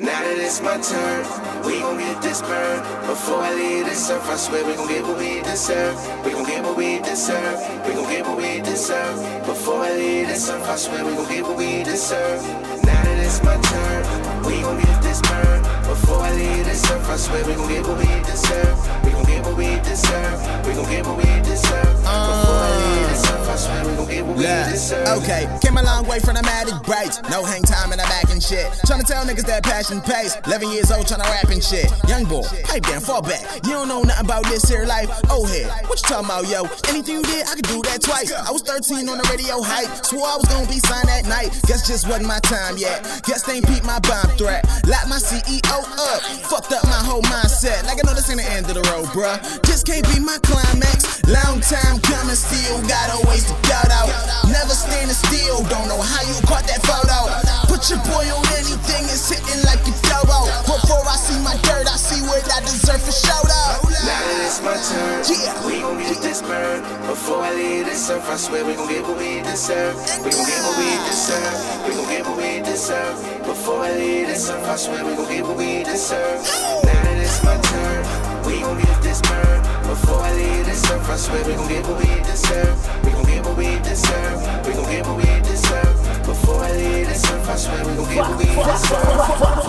Now that it's my turn, we gon' get this burn. Before I leave this earth, I swear we gon' get what we deserve. We gon' get what we deserve. We gon' get what we deserve. Before I leave this earth, I swear we gon' get what we deserve. Now that it's my turn, Okay, came a long way from the Matic Brights. No hang time in the back and shit. Tryna tell niggas that passion pays. 11 years old tryna rap and shit. Young boy, pipe down, fall back. You don't know nothing about this here life. Oh, head, what you talking about, yo? Anything you did, I could do that twice. I was 13 on the radio hype. Swore I was gonna be signed that night. Guess just wasn't my time yet. Guess they ain't peep my bomb threat. Lock my CEO up. Fucked up my whole mindset. Like I know this ain't the end of the road, bruh. Just can't be my climax. Time coming, still got a ways to go out. Never standing still, don't know how you caught that photo. Put your boy on anything, it's hitting like a dobo. Before I see my dirt, I see what I deserve for shout out. Now it's my turn, Yeah. we gon' get this burn. Before I leave this earth, I swear we gon' get what we deserve. We gon' get what we deserve. We gon' get what we deserve. Before I leave this earth, I swear we gon' get what we deserve. Now that it's my turn, we gon' get this burn. Before I leave this earth, swear we gon' get what we deserve. We gon' get what we deserve. We gon' get what we deserve. Before I leave this earth, I swear we gon' get what we deserve.